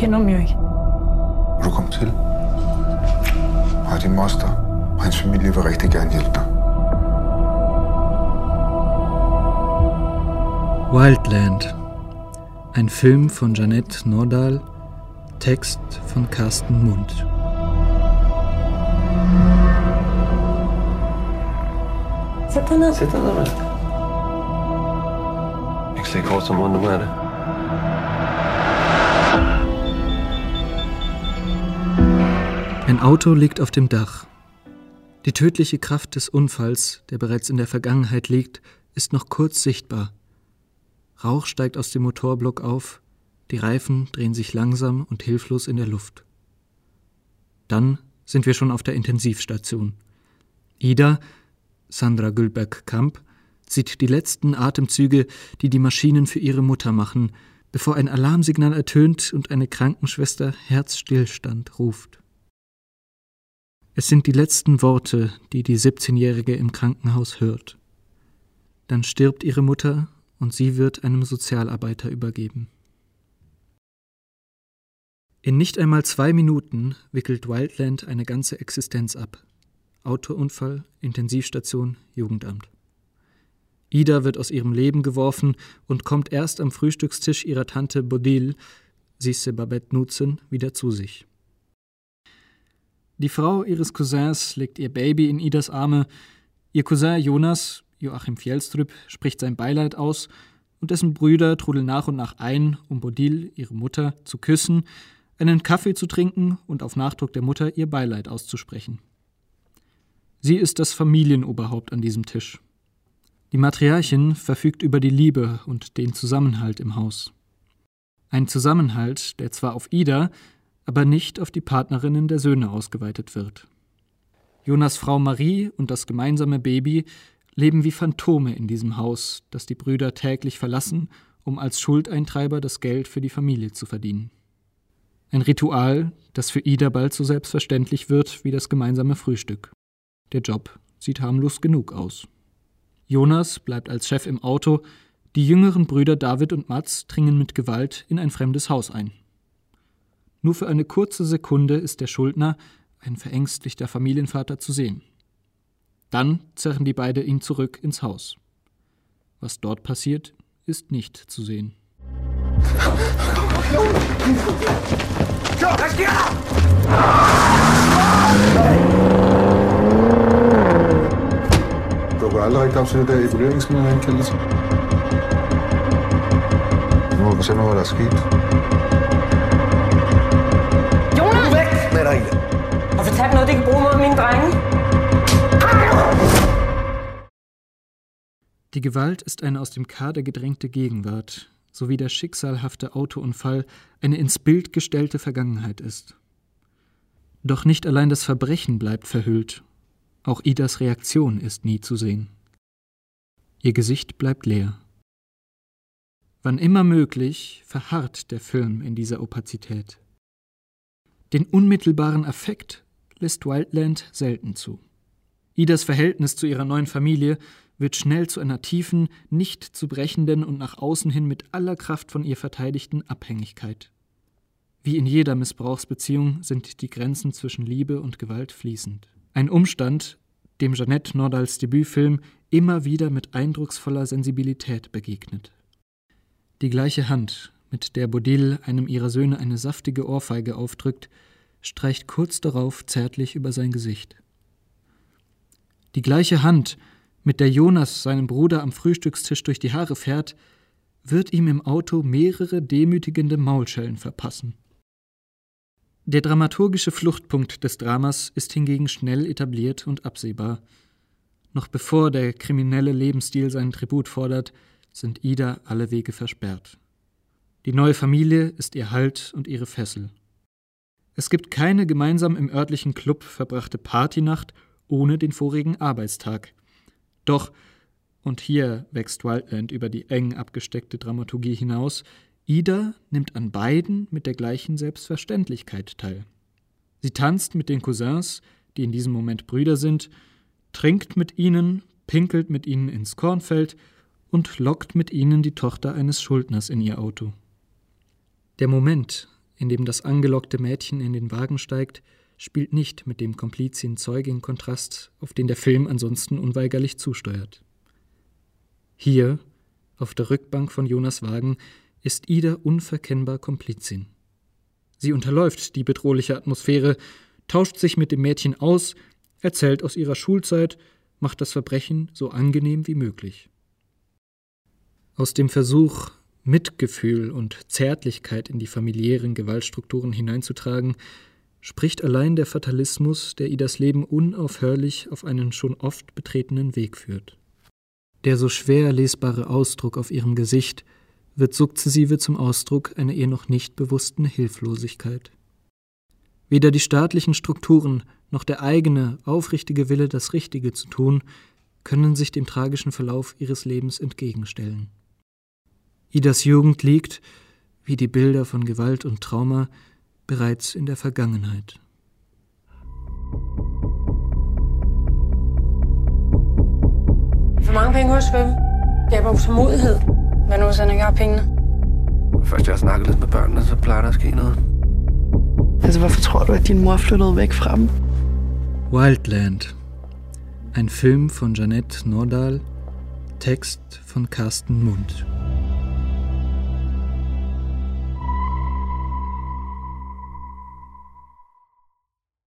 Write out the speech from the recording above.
kender dem jo ikke. Hvor du kom til? Har din moster og hans familie vil rigtig gerne hjælpe dig. Wildland. Ein Film von Janette Nordahl, Text von Carsten Mund. Sæt dig ned. Sæt dig ned, mand. Jeg kan slet ikke du er det. Auto liegt auf dem Dach. Die tödliche Kraft des Unfalls, der bereits in der Vergangenheit liegt, ist noch kurz sichtbar. Rauch steigt aus dem Motorblock auf, die Reifen drehen sich langsam und hilflos in der Luft. Dann sind wir schon auf der Intensivstation. Ida, Sandra Gülberg-Kamp, zieht die letzten Atemzüge, die die Maschinen für ihre Mutter machen, bevor ein Alarmsignal ertönt und eine Krankenschwester Herzstillstand ruft. Es sind die letzten Worte, die die 17-Jährige im Krankenhaus hört. Dann stirbt ihre Mutter und sie wird einem Sozialarbeiter übergeben. In nicht einmal zwei Minuten wickelt Wildland eine ganze Existenz ab. Autounfall, Intensivstation, Jugendamt. Ida wird aus ihrem Leben geworfen und kommt erst am Frühstückstisch ihrer Tante Bodil, Sisse Babette Nutzen, wieder zu sich. Die Frau ihres Cousins legt ihr Baby in Idas Arme. Ihr Cousin Jonas, Joachim Fjellstrüp, spricht sein Beileid aus und dessen Brüder trudeln nach und nach ein, um Bodil, ihre Mutter, zu küssen, einen Kaffee zu trinken und auf Nachdruck der Mutter ihr Beileid auszusprechen. Sie ist das Familienoberhaupt an diesem Tisch. Die Matriarchin verfügt über die Liebe und den Zusammenhalt im Haus. Ein Zusammenhalt, der zwar auf Ida, aber nicht auf die Partnerinnen der Söhne ausgeweitet wird. Jonas Frau Marie und das gemeinsame Baby leben wie Phantome in diesem Haus, das die Brüder täglich verlassen, um als Schuldeintreiber das Geld für die Familie zu verdienen. Ein Ritual, das für Ida bald so selbstverständlich wird wie das gemeinsame Frühstück. Der Job sieht harmlos genug aus. Jonas bleibt als Chef im Auto, die jüngeren Brüder David und Mats dringen mit Gewalt in ein fremdes Haus ein. Nur für eine kurze Sekunde ist der Schuldner, ein verängstlichter Familienvater, zu sehen. Dann zerren die beiden ihn zurück ins Haus. Was dort passiert, ist nicht zu sehen. Du De kan bruge mod mine drenge. Die Gewalt ist eine aus dem Kader gedrängte Gegenwart, so wie der schicksalhafte Autounfall eine ins Bild gestellte Vergangenheit ist. Doch nicht allein das Verbrechen bleibt verhüllt, auch Idas Reaktion ist nie zu sehen. Ihr Gesicht bleibt leer. Wann immer möglich, verharrt der Film in dieser Opazität. Den unmittelbaren Affekt lässt Wildland selten zu. Idas Verhältnis zu ihrer neuen Familie wird schnell zu einer tiefen, nicht zu brechenden und nach außen hin mit aller Kraft von ihr verteidigten Abhängigkeit. Wie in jeder Missbrauchsbeziehung sind die Grenzen zwischen Liebe und Gewalt fließend. Ein Umstand, dem Jeanette Nordals Debütfilm immer wieder mit eindrucksvoller Sensibilität begegnet. Die gleiche Hand, mit der Bodil einem ihrer Söhne eine saftige Ohrfeige aufdrückt, streicht kurz darauf zärtlich über sein Gesicht. Die gleiche Hand, mit der Jonas seinem Bruder am Frühstückstisch durch die Haare fährt, wird ihm im Auto mehrere demütigende Maulschellen verpassen. Der dramaturgische Fluchtpunkt des Dramas ist hingegen schnell etabliert und absehbar. Noch bevor der kriminelle Lebensstil seinen Tribut fordert, sind Ida alle Wege versperrt. Die neue Familie ist ihr Halt und ihre Fessel. Es gibt keine gemeinsam im örtlichen Club verbrachte Partynacht ohne den vorigen Arbeitstag. Doch, und hier wächst Wildland über die eng abgesteckte Dramaturgie hinaus, Ida nimmt an beiden mit der gleichen Selbstverständlichkeit teil. Sie tanzt mit den Cousins, die in diesem Moment Brüder sind, trinkt mit ihnen, pinkelt mit ihnen ins Kornfeld und lockt mit ihnen die Tochter eines Schuldners in ihr Auto. Der Moment, in dem das angelockte Mädchen in den Wagen steigt, spielt nicht mit dem Komplizin-Zeugin-Kontrast, auf den der Film ansonsten unweigerlich zusteuert. Hier, auf der Rückbank von Jonas Wagen, ist Ida unverkennbar Komplizin. Sie unterläuft die bedrohliche Atmosphäre, tauscht sich mit dem Mädchen aus, erzählt aus ihrer Schulzeit, macht das Verbrechen so angenehm wie möglich. Aus dem Versuch, Mitgefühl und Zärtlichkeit in die familiären Gewaltstrukturen hineinzutragen, spricht allein der Fatalismus, der Idas Leben unaufhörlich auf einen schon oft betretenen Weg führt. Der so schwer lesbare Ausdruck auf ihrem Gesicht wird sukzessive zum Ausdruck einer ihr noch nicht bewussten Hilflosigkeit. Weder die staatlichen Strukturen noch der eigene, aufrichtige Wille, das Richtige zu tun, können sich dem tragischen Verlauf ihres Lebens entgegenstellen. Idas Jugend liegt, wie die Bilder von Gewalt und Trauma, bereits in der Vergangenheit. For mange penge at svømme. Skaber utålmodighed. Hvad nu, hvis han ikke har pengene? Først jeg har snakket lidt med børnene, så plejer der at ske noget. Altså, hvorfor tror du, at din mor flyttede væk fra dem? Wildland. Ein Film von Janette Nordahl, Text von Carsten Mund.